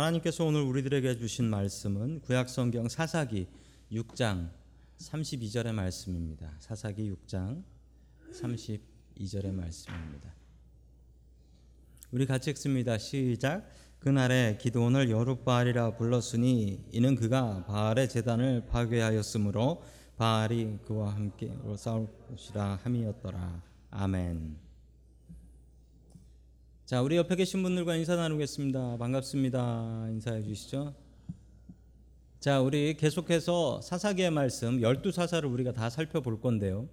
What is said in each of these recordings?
하나님께서 오늘 우리들에게 주신 말씀은 구약성경 사사기 6장 32절의 말씀입니다. 사사기 6장 32절의 말씀입니다. 우리 같이 읽습니다. 시작. 그날에 기도원을 여룻바알이라 불렀으니 이는 그가 바알의 재단을 파괴하였으므로 바알이 그와 함께 싸울 것이라 함이었더라. 아멘. 자, 우리 옆에 계신 분들과 인사 나누겠습니다. 반갑습니다. 인사해 주시죠. 자, 우리 계속해서 사사기의 말씀 12사사를 우리가 다 살펴볼 건데요.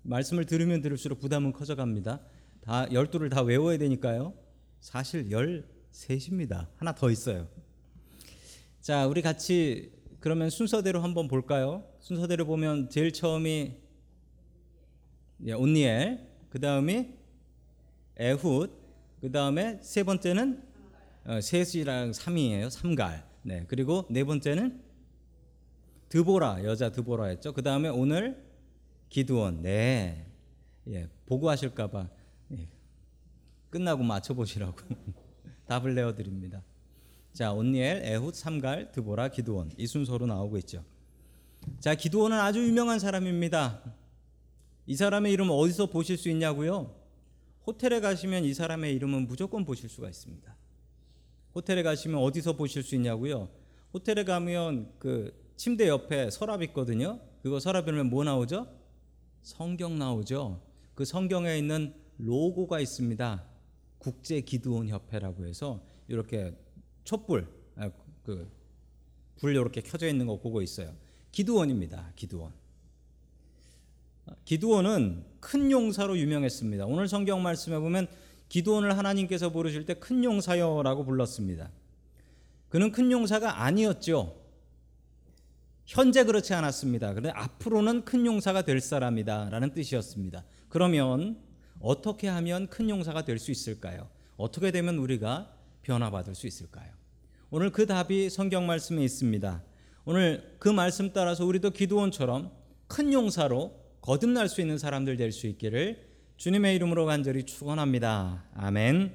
말씀을 들으면 들을수록 부담은 커져갑니다. 다 12를 다 외워야 되니까요. 사실 13입니다. 하나 더 있어요. 자, 우리 같이 그러면 순서대로 한번 볼까요? 순서대로 보면 제일 처음이 예, 온니엘, 그 다음이 에훗, 그 다음에 세 번째는 어, 셋이랑 삼이에요. 삼갈. 네. 그리고 네 번째는 드보라 여자 드보라였죠. 그 다음에 오늘 기드원. 네. 예. 보고 하실까봐 예. 끝나고 맞춰보시라고 답을 내어드립니다. 자, 온니엘, 에훗, 삼갈, 드보라, 기드원 이 순서로 나오고 있죠. 자, 기드원은 아주 유명한 사람입니다. 이 사람의 이름 어디서 보실 수 있냐고요? 호텔에 가시면 이 사람의 이름은 무조건 보실 수가 있습니다. 호텔에 가시면 어디서 보실 수 있냐고요? 호텔에 가면 그 침대 옆에 서랍 있거든요. 그거 서랍이면 뭐 나오죠? 성경 나오죠. 그 성경에 있는 로고가 있습니다. 국제 기도원 협회라고 해서 이렇게 촛불 아, 그불 이렇게 켜져 있는 거 보고 있어요. 기도원입니다. 기도원. 기도원은 큰 용사로 유명했습니다. 오늘 성경 말씀에 보면 기도원을 하나님께서 부르실 때 큰 용사여라고 불렀습니다. 그는 큰 용사가 아니었죠. 현재 그렇지 않았습니다. 그런데 앞으로는 큰 용사가 될 사람이다라는 뜻이었습니다. 그러면 어떻게 하면 큰 용사가 될 수 있을까요? 어떻게 되면 우리가 변화받을 수 있을까요? 오늘 그 답이 성경 말씀에 있습니다. 오늘 그 말씀 따라서 우리도 기도원처럼 큰 용사로 거듭날 수 있는 사람들 될 수 있기를 주님의 이름으로 간절히 축원합니다. 아멘.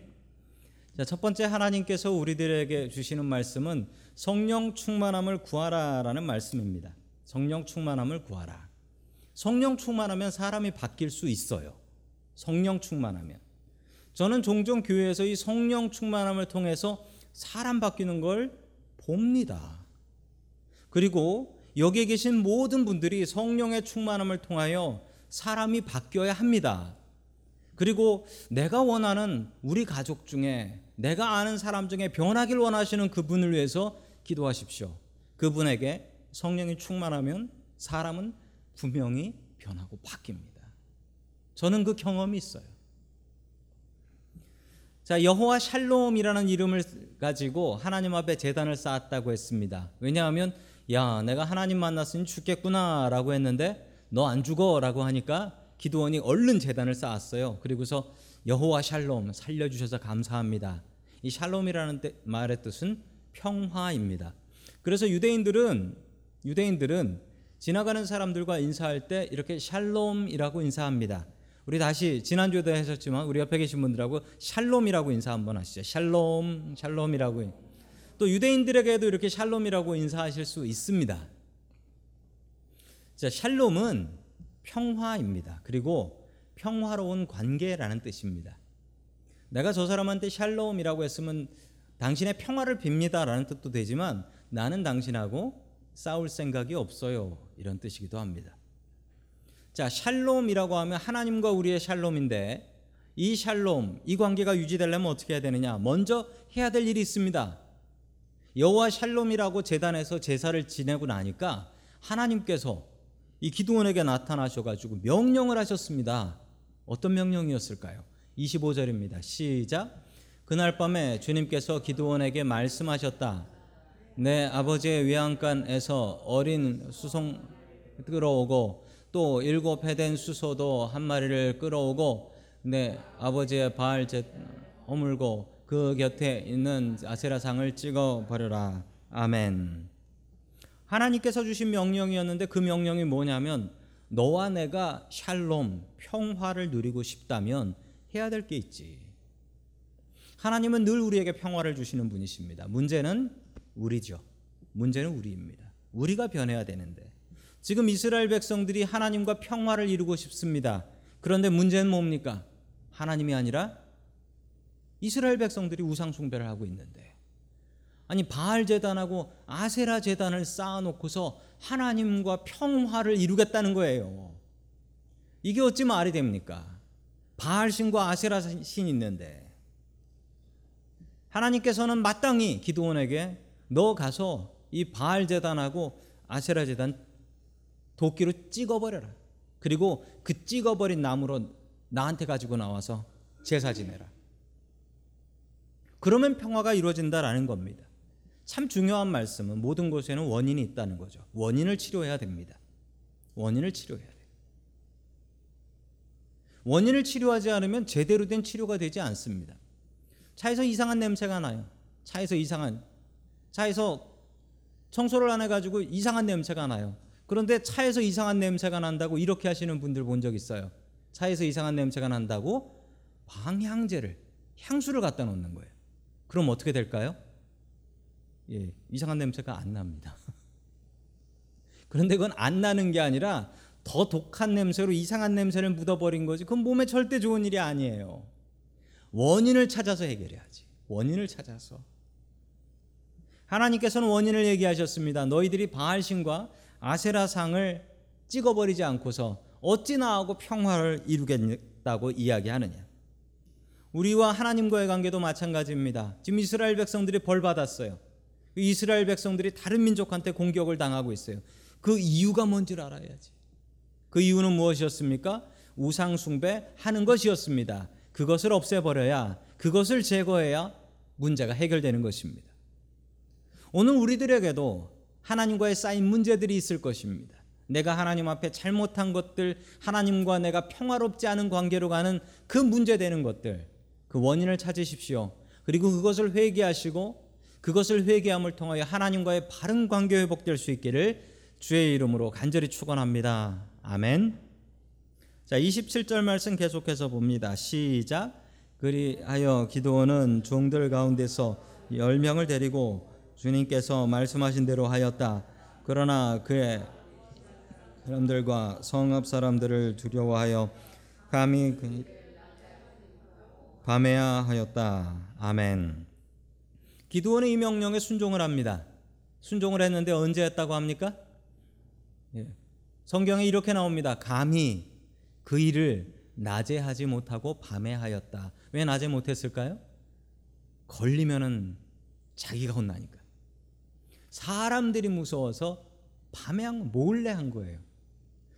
자, 첫 번째 하나님께서 우리들에게 주시는 말씀은 성령 충만함을 구하라라는 말씀입니다. 성령 충만함을 구하라. 성령 충만하면 사람이 바뀔 수 있어요. 성령 충만하면. 저는 종종 교회에서 이 성령 충만함을 통해서 사람 바뀌는 걸 봅니다. 그리고 여기에 계신 모든 분들이 성령의 충만함을 통하여 사람이 바뀌어야 합니다. 그리고 내가 원하는 우리 가족 중에 내가 아는 사람 중에 변하길 원하시는 그분을 위해서 기도하십시오. 그분에게 성령이 충만하면 사람은 분명히 변하고 바뀝니다. 저는 그 경험이 있어요. 자, 여호와 샬롬이라는 이름을 가지고 하나님 앞에 재단을 쌓았다고 했습니다. 왜냐하면 야, 내가 하나님 만났으니 죽겠구나 라고 했는데 너 안 죽어 라고 하니까 기도원이 얼른 재단을 쌓았어요. 그리고서 여호와 샬롬 살려주셔서 감사합니다. 이 샬롬이라는 말의 뜻은 평화입니다. 그래서 유대인들은 유대인들은 지나가는 사람들과 인사할 때 이렇게 샬롬이라고 인사합니다. 우리 다시 지난주에도 하셨지만 우리 옆에 계신 분들하고 샬롬이라고 인사 한번 하시죠. 샬롬, 샬롬이라고. 또 유대인들에게도 이렇게 샬롬이라고 인사하실 수 있습니다. 자, 샬롬은 평화입니다. 그리고 평화로운 관계라는 뜻입니다. 내가 저 사람한테 샬롬이라고 했으면 당신의 평화를 빕니다라는 뜻도 되지만 나는 당신하고 싸울 생각이 없어요. 이런 뜻이기도 합니다. 자, 샬롬이라고 하면 하나님과 우리의 샬롬인데 이 샬롬, 이 관계가 유지되려면 어떻게 해야 되느냐? 먼저 해야 될 일이 있습니다. 여호와 샬롬이라고 재단에서 제사를 지내고 나니까 하나님께서 이 기도원에게 나타나셔 가지고 명령을 하셨습니다. 어떤 명령이었을까요? 25절입니다. 시작. 그날 밤에 주님께서 기도원에게 말씀하셨다. 내 아버지의 외양간에서 어린 수송 끌어오고 또 일곱 해된 수소도 한 마리를 끌어오고 내 아버지의 바알 허물고 그 곁에 있는 아세라상을 찍어 버려라. 아멘. 하나님께서 주신 명령이었는데 그 명령이 뭐냐면 너와 내가 샬롬 평화를 누리고 싶다면 해야 될 게 있지. 하나님은 늘 우리에게 평화를 주시는 분이십니다. 문제는 우리죠. 문제는 우리입니다. 우리가 변해야 되는데 지금 이스라엘 백성들이 하나님과 평화를 이루고 싶습니다. 그런데 문제는 뭡니까? 하나님이 아니라 이스라엘 백성들이 우상 숭배를 하고 있는데 아니 바알 제단하고 아세라 제단을 쌓아놓고서 하나님과 평화를 이루겠다는 거예요. 이게 어찌 말이 됩니까? 바알 신과 아세라 신 있는데 하나님께서는 마땅히 기도원에게 너 가서 이 바알 제단하고 아세라 제단 도끼로 찍어버려라. 그리고 그 찍어버린 나무로 나한테 가지고 나와서 제사 지내라. 그러면 평화가 이루어진다라는 겁니다. 참 중요한 말씀은 모든 것에는 원인이 있다는 거죠. 원인을 치료해야 됩니다. 원인을 치료해야 돼요. 원인을 치료하지 않으면 제대로 된 치료가 되지 않습니다. 차에서 이상한 냄새가 나요. 차에서 이상한 차에서 청소를 안 해가지고 이상한 냄새가 나요. 그런데 차에서 이상한 냄새가 난다고 이렇게 하시는 분들 본 적 있어요. 차에서 이상한 냄새가 난다고 방향제를 향수를 갖다 놓는 거예요. 그럼 어떻게 될까요? 예, 이상한 냄새가 안 납니다. 그런데 그건 안 나는 게 아니라 더 독한 냄새로 이상한 냄새를 묻어버린 거지. 그건 몸에 절대 좋은 일이 아니에요. 원인을 찾아서 해결해야지. 원인을 찾아서. 하나님께서는 원인을 얘기하셨습니다. 너희들이 바알신과 아세라상을 찍어버리지 않고서 어찌 나 하고 평화를 이루겠다고 이야기하느냐. 우리와 하나님과의 관계도 마찬가지입니다. 지금 이스라엘 백성들이 벌 받았어요. 이스라엘 백성들이 다른 민족한테 공격을 당하고 있어요. 그 이유가 뭔지를 알아야지. 그 이유는 무엇이었습니까? 우상 숭배 하는 것이었습니다. 그것을 없애버려야 그것을 제거해야 문제가 해결되는 것입니다. 오늘 우리들에게도 하나님과의 쌓인 문제들이 있을 것입니다. 내가 하나님 앞에 잘못한 것들, 하나님과 내가 평화롭지 않은 관계로 가는 그 문제되는 것들, 그 원인을 찾으십시오. 그리고 그것을 회개하시고 그것을 회개함을 통하여 하나님과의 바른 관계 회복될 수 있기를 주의 이름으로 간절히 축원합니다. 아멘. 자, 27절 말씀 계속해서 봅니다. 시작. 그리하여 기도원은 종들 가운데서 10명을 데리고 주님께서 말씀하신 대로 하였다. 그러나 그의 사람들과 성읍 사람들을 두려워하여 감히 그 밤에야 하였다. 아멘. 기도원의 이 명령에 순종을 합니다. 순종을 했는데 언제 했다고 합니까? 예. 성경에 이렇게 나옵니다. 감히 그 일을 낮에 하지 못하고 밤에 하였다. 왜 낮에 못했을까요? 걸리면은 자기가 혼나니까. 사람들이 무서워서 밤에 한 몰래 한 거예요.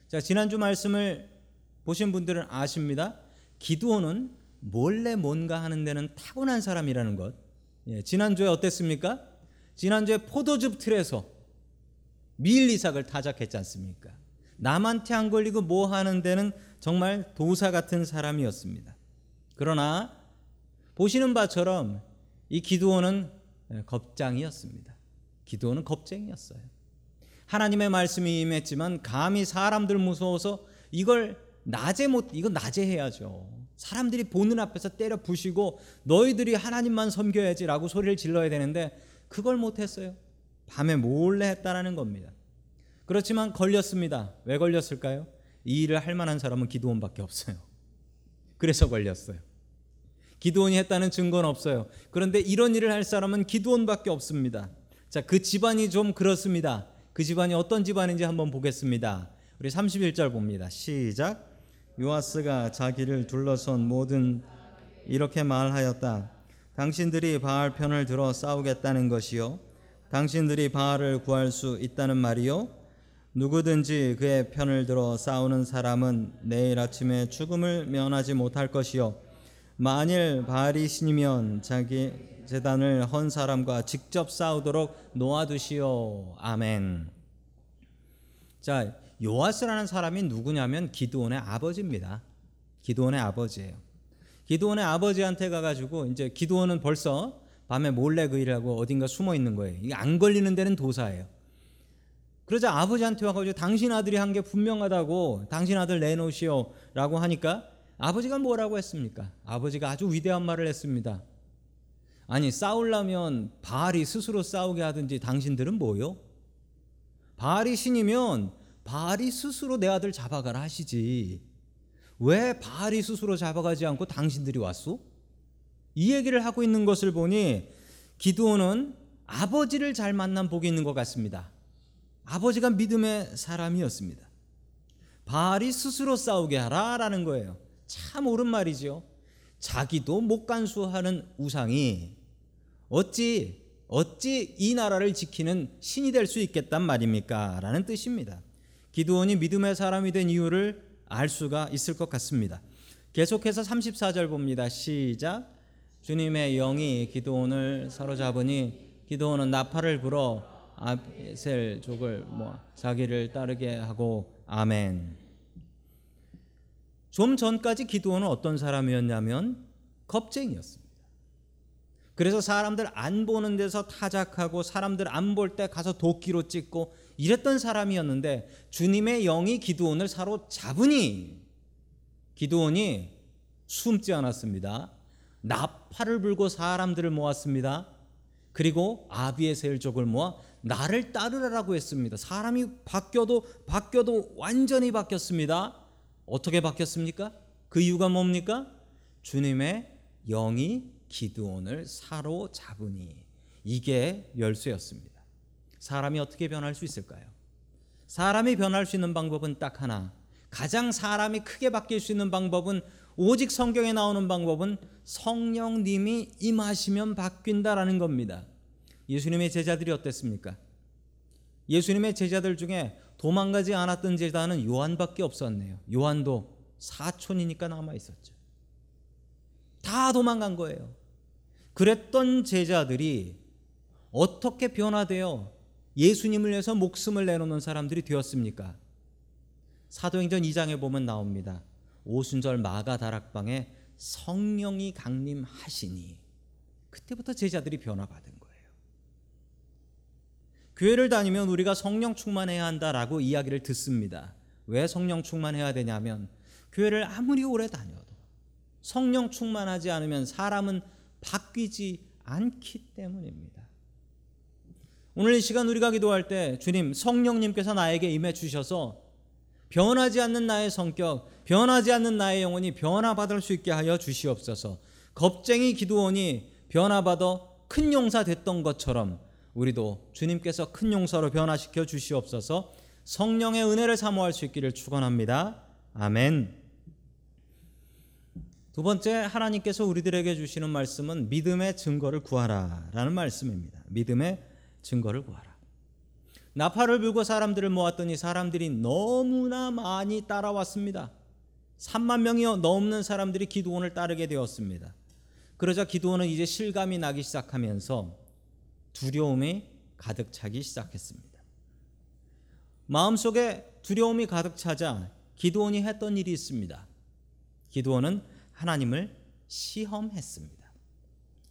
자, 지난주 말씀을 보신 분들은 아십니다. 기도원은 몰래 뭔가 하는 데는 타고난 사람이라는 것. 예, 지난주에 어땠습니까? 지난주에 포도즙 틀에서 밀 이삭을 타작했지 않습니까? 남한테 안 걸리고 뭐 하는 데는 정말 도사 같은 사람이었습니다. 그러나 보시는 바처럼 이 기도원은 예, 겁장이었습니다. 기도는 겁쟁이였어요. 하나님의 말씀이 임했지만 감히 사람들 무서워서 이걸 낮에 못 이건 낮에 해야죠. 사람들이 보는 앞에서 때려 부시고 너희들이 하나님만 섬겨야지라고 소리를 질러야 되는데 그걸 못 했어요. 밤에 몰래 했다라는 겁니다. 그렇지만 걸렸습니다. 왜 걸렸을까요? 이 일을 할 만한 사람은 기도원밖에 없어요. 그래서 걸렸어요. 기도원이 했다는 증거는 없어요. 그런데 이런 일을 할 사람은 기도원밖에 없습니다. 자, 그 집안이 좀 그렇습니다. 그 집안이 어떤 집안인지 한번 보겠습니다. 우리 31절 봅니다. 시작. 요아스가 자기를 둘러선 모든 이렇게 말하였다. 당신들이 바알 편을 들어 싸우겠다는 것이요. 당신들이 바알을 구할 수 있다는 말이요. 누구든지 그의 편을 들어 싸우는 사람은 내일 아침에 죽음을 면하지 못할 것이요. 만일 바알이 신이면 자기 재단을 헌 사람과 직접 싸우도록 놓아두시오. 아멘. 자, 요아스라는 사람이 누구냐면 기드온의 아버지입니다. 기드온의 아버지예요. 기드온의 아버지한테 가가지고 이제 기드온은 벌써 밤에 몰래 그 일을 하고 어딘가 숨어 있는 거예요. 이게 안 걸리는 데는 도사예요. 그러자 아버지한테 와가지고 당신 아들이 한 게 분명하다고 당신 아들 내놓으시오라고 하니까 아버지가 뭐라고 했습니까? 아버지가 아주 위대한 말을 했습니다. 아니 싸우려면 바알이 스스로 싸우게 하든지 당신들은 뭐요? 바알이 신이면 바알이 스스로 내 아들 잡아가라 하시지. 왜 바알이 스스로 잡아가지 않고 당신들이 왔소? 이 얘기를 하고 있는 것을 보니 기드온은 아버지를 잘 만난 복이 있는 것 같습니다. 아버지가 믿음의 사람이었습니다. 바알이 스스로 싸우게 하라라는 거예요. 참 옳은 말이죠. 자기도 못 간수하는 우상이 어찌 어찌 이 나라를 지키는 신이 될 수 있겠단 말입니까? 라는 뜻입니다. 기드온이 믿음의 사람이 된 이유를 알 수가 있을 것 같습니다. 계속해서 34절 봅니다. 시작. 주님의 영이 기드온을 사로잡으니 기드온은 나팔을 불어 아셀 족을 뭐 자기를 따르게 하고 아멘. 좀 전까지 기드온은 어떤 사람이었냐면 겁쟁이였습니다. 그래서 사람들 안 보는 데서 타작하고 사람들 안 볼 때 가서 도끼로 찍고 이랬던 사람이었는데 주님의 영이 기드온을 사로잡으니 기드온이 숨지 않았습니다. 나팔을 불고 사람들을 모았습니다. 그리고 아비에셀족을 모아 나를 따르라라고 했습니다. 사람이 바뀌어도 바뀌어도 완전히 바뀌었습니다. 어떻게 바뀌었습니까? 그 이유가 뭡니까? 주님의 영이 기드온을 사로잡으니 이게 열쇠였습니다. 사람이 어떻게 변할 수 있을까요? 사람이 변할 수 있는 방법은 딱 하나. 가장 사람이 크게 바뀔 수 있는 방법은 오직 성경에 나오는 방법은 성령님이 임하시면 바뀐다라는 겁니다. 예수님의 제자들이 어땠습니까? 예수님의 제자들 중에 도망가지 않았던 제자는 요한밖에 없었네요. 요한도 사촌이니까 남아 있었죠. 다 도망간 거예요. 그랬던 제자들이 어떻게 변화되어 예수님을 위해서 목숨을 내놓는 사람들이 되었습니까? 사도행전 2장에 보면 나옵니다. 오순절 마가 다락방에 성령이 강림하시니 그때부터 제자들이 변화받은 거예요. 교회를 다니면 우리가 성령 충만해야 한다라고 이야기를 듣습니다. 왜 성령 충만해야 되냐면 교회를 아무리 오래 다녀도 성령 충만하지 않으면 사람은 바뀌지 않기 때문입니다. 오늘 이 시간 우리가 기도할 때 주님 성령님께서 나에게 임해 주셔서 변하지 않는 나의 성격, 변하지 않는 나의 영혼이 변화받을 수 있게 하여 주시옵소서. 겁쟁이 기도원이 변화받아 큰 용사 됐던 것처럼 우리도 주님께서 큰 용사로 변화시켜 주시옵소서. 성령의 은혜를 사모할 수 있기를 축원합니다. 아멘. 두 번째 하나님께서 우리들에게 주시는 말씀은 믿음의 증거를 구하라라는 말씀입니다. 믿음의 증거를 구하라. 나팔을 불고 사람들을 모았더니 사람들이 너무나 많이 따라왔습니다. 3만 명이 넘는 사람들이 기도원을 따르게 되었습니다. 그러자 기도원은 이제 실감이 나기 시작하면서 두려움이 가득 차기 시작했습니다. 마음속에 두려움이 가득 차자 기도원이 했던 일이 있습니다. 기도원은 하나님을 시험했습니다.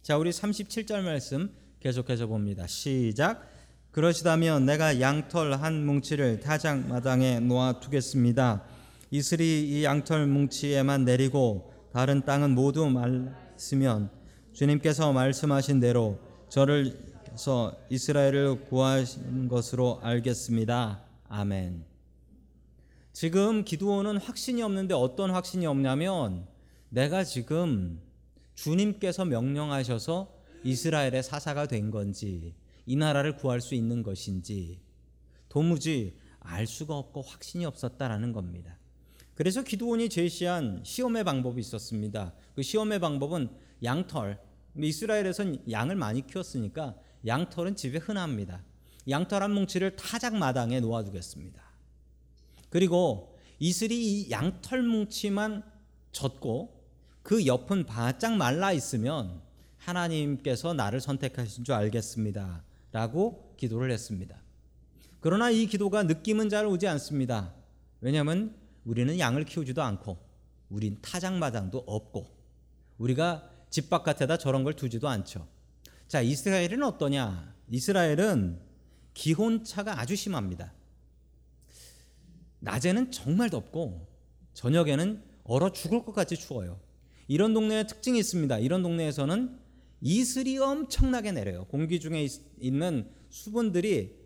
자, 우리 37절 말씀 계속해서 봅니다. 시작. 그러시다면 내가 양털 한 뭉치를 타작 마당에 놓아 두겠습니다. 이슬이 이 양털 뭉치에만 내리고 다른 땅은 모두 말으면 주님께서 말씀하신 대로 저를 서 이스라엘을 구하신 것으로 알겠습니다. 아멘. 지금 기도원은 확신이 없는데 어떤 확신이 없냐면 내가 지금 주님께서 명령하셔서 이스라엘의 사사가 된 건지 이 나라를 구할 수 있는 것인지 도무지 알 수가 없고 확신이 없었다라는 겁니다. 그래서 기도원이 제시한 시험의 방법이 있었습니다. 그 시험의 방법은 양털. 이스라엘에선 양을 많이 키웠으니까 양털은 집에 흔합니다. 양털 한 뭉치를 타작 마당에 놓아두겠습니다. 그리고 이슬이 이 양털 뭉치만 젖고 그 옆은 바짝 말라 있으면 하나님께서 나를 선택하신 줄 알겠습니다. 라고 기도를 했습니다. 그러나 이 기도가 느낌은 잘 오지 않습니다. 왜냐하면 우리는 양을 키우지도 않고 우린 타작마당도 없고 우리가 집 바깥에다 저런 걸 두지도 않죠. 자, 이스라엘은 어떠냐? 이스라엘은 기온차가 아주 심합니다. 낮에는 정말 덥고 저녁에는 얼어 죽을 것 같이 추워요. 이런 동네에 특징이 있습니다. 이런 동네에서는 이슬이 엄청나게 내려요. 공기 중에 있- 있는 수분들이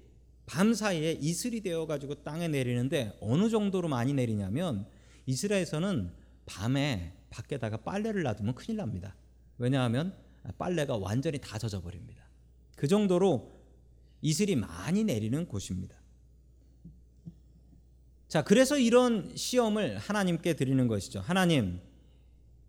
밤 사이에 이슬이 되어 가지고 땅에 내리는데 어느 정도로 많이 내리냐면 이스라엘에서는 밤에 밖에다가 빨래를 놔두면 큰일 납니다. 왜냐하면 빨래가 완전히 다 젖어 버립니다. 그 정도로 이슬이 많이 내리는 곳입니다. 자, 그래서 이런 시험을 하나님께 드리는 것이죠. 하나님,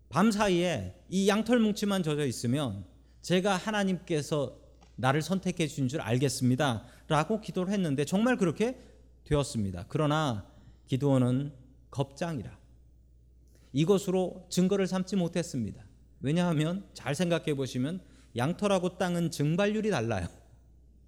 밤 사이에 이 양털 뭉치만 젖어 있으면 제가 하나님께서 나를 선택해 주신 줄 알겠습니다. 라고 기도를 했는데 정말 그렇게 되었습니다. 그러나 기도원은 겁장이라 이것으로 증거를 삼지 못했습니다. 왜냐하면 잘 생각해 보시면 양털하고 땅은 증발률이 달라요.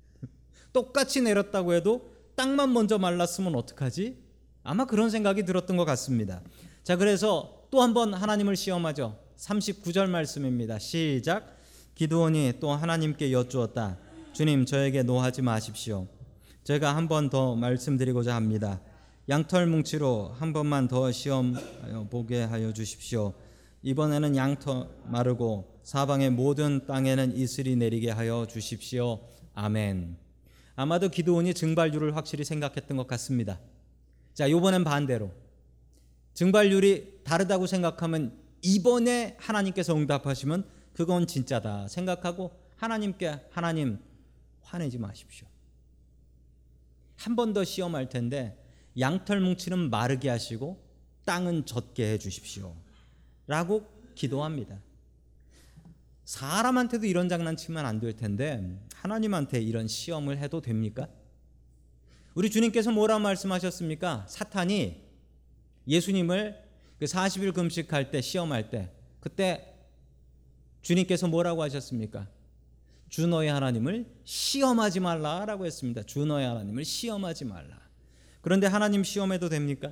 똑같이 내렸다고 해도 땅만 먼저 말랐으면 어떡하지? 아마 그런 생각이 들었던 것 같습니다. 자, 그래서 또 한 번 하나님을 시험하죠. 39절 말씀입니다. 시작. 기드온이 또 하나님께 여쭈었다. 주님, 저에게 노하지 마십시오. 제가 한 번 더 말씀드리고자 합니다. 양털 뭉치로 한 번만 더 시험 보게 하여 주십시오. 이번에는 양털 마르고 사방의 모든 땅에는 이슬이 내리게 하여 주십시오. 아멘. 아마도 기도원이 증발률을 확실히 생각했던 것 같습니다. 자, 이번엔 반대로 증발률이 다르다고 생각하면 이번에 하나님께서 응답하시면 그건 진짜다 생각하고 하나님께 하나님 화내지 마십시오. 한 번 더 시험할 텐데 양털 뭉치는 마르게 하시고 땅은 젖게 해 주십시오. 라고 기도합니다. 사람한테도 이런 장난치면 안 될 텐데 하나님한테 이런 시험을 해도 됩니까? 우리 주님께서 뭐라 말씀하셨습니까? 사탄이 예수님을 그 40일 금식할 때 시험할 때 그때 주님께서 뭐라고 하셨습니까? 주 너의 하나님을 시험하지 말라라고 했습니다. 주 너의 하나님을 시험하지 말라. 그런데 하나님 시험해도 됩니까?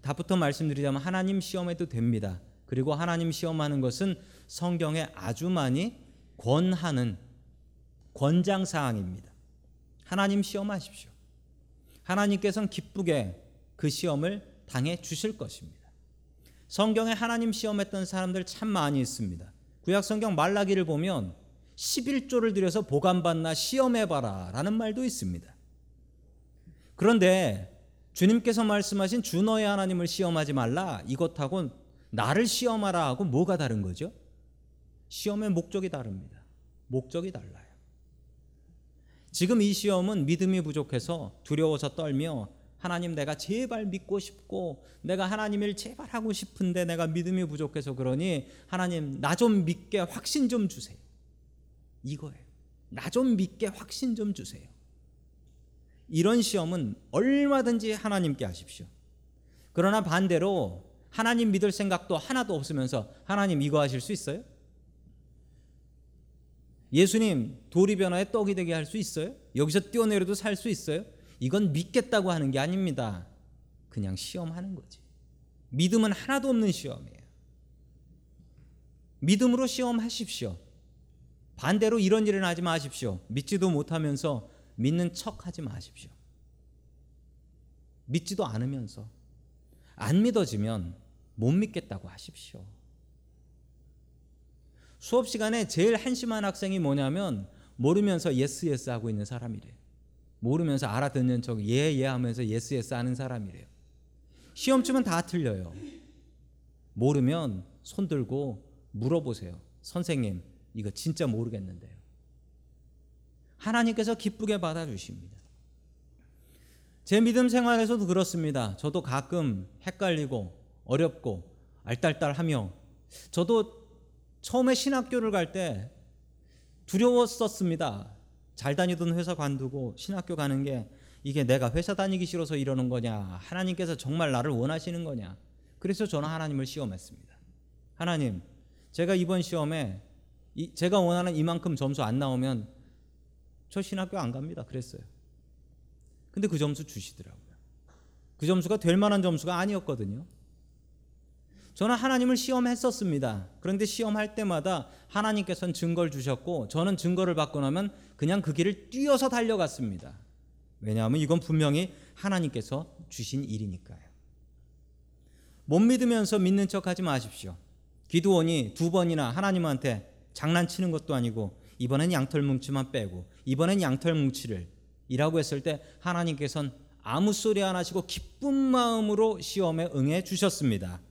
답부터 말씀드리자면 하나님 시험해도 됩니다. 그리고 하나님 시험하는 것은 성경에 아주 많이 권하는 권장 사항입니다. 하나님 시험하십시오. 하나님께서는 기쁘게 그 시험을 당해 주실 것입니다. 성경에 하나님 시험했던 사람들 참 많이 있습니다. 구약 성경 말라기를 보면 11조를 들여서 보관받나 시험해봐라 라는 말도 있습니다. 그런데 주님께서 말씀하신 주 너의 하나님을 시험하지 말라 이것하고 나를 시험하라 하고 뭐가 다른 거죠? 시험의 목적이 다릅니다. 목적이 달라요. 지금 이 시험은 믿음이 부족해서 두려워서 떨며 하나님 내가 제발 믿고 싶고 내가 하나님을 제발 하고 싶은데 내가 믿음이 부족해서 그러니 하나님 나 좀 믿게 확신 좀 주세요. 이거예요. 나 좀 믿게 확신 좀 주세요. 이런 시험은 얼마든지 하나님께 하십시오. 그러나 반대로 하나님 믿을 생각도 하나도 없으면서 하나님 이거 하실 수 있어요? 예수님 돌이 변화에 떡이 되게 할 수 있어요? 여기서 뛰어내려도 살 수 있어요? 이건 믿겠다고 하는 게 아닙니다. 그냥 시험하는 거지. 믿음은 하나도 없는 시험이에요. 믿음으로 시험하십시오. 반대로 이런 일은 하지 마십시오. 믿지도 못하면서 믿는 척 하지 마십시오. 믿지도 않으면서 안 믿어지면 못 믿겠다고 하십시오. 수업 시간에 제일 한심한 학생이 뭐냐면 모르면서 yes yes 하고 있는 사람이래요. 모르면서 알아듣는 척 예예 하면서 yes yes 하는 사람이래요. 시험쯤은 다 틀려요. 모르면 손 들고 물어보세요. 선생님, 이거 진짜 모르겠는데요. 하나님께서 기쁘게 받아주십니다. 제 믿음 생활에서도 그렇습니다. 저도 가끔 헷갈리고 어렵고 알딸딸하며 저도 처음에 신학교를 갈 때 두려웠었습니다. 잘 다니던 회사 관두고 신학교 가는 게 이게 내가 회사 다니기 싫어서 이러는 거냐 하나님께서 정말 나를 원하시는 거냐 그래서 저는 하나님을 시험했습니다. 하나님 제가 이번 시험에 이, 제가 원하는 이만큼 점수 안 나오면 저 신학교 안 갑니다. 그랬어요. 근데 그 점수 주시더라고요. 그 점수가 될 만한 점수가 아니었거든요. 저는 하나님을 시험했었습니다. 그런데 시험할 때마다 하나님께서는 증거를 주셨고 저는 증거를 받고 나면 그냥 그 길을 뛰어서 달려갔습니다. 왜냐하면 이건 분명히 하나님께서 주신 일이니까요. 못 믿으면서 믿는 척 하지 마십시오. 기도원이 두 번이나 하나님한테 장난치는 것도 아니고 이번엔 양털 뭉치만 빼고 이번엔 양털 뭉치를 이라고 했을 때 하나님께서는 아무 소리 안 하시고 기쁜 마음으로 시험에 응해 주셨습니다.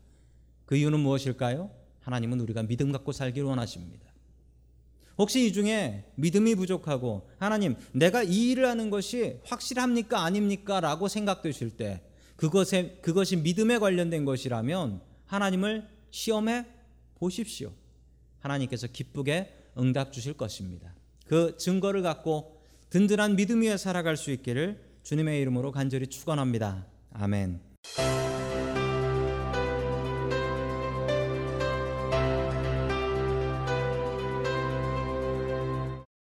그 이유는 무엇일까요? 하나님은 우리가 믿음 갖고 살기를 원하십니다. 혹시 이 중에 믿음이 부족하고 하나님 내가 이 일을 하는 것이 확실합니까 아닙니까 라고 생각되실 때 그것에 그것이 믿음에 관련된 것이라면 하나님을 시험해 보십시오. 하나님께서 기쁘게 응답 주실 것입니다. 그 증거를 갖고 든든한 믿음 위에 살아갈 수 있기를 주님의 이름으로 간절히 축원합니다. 아멘.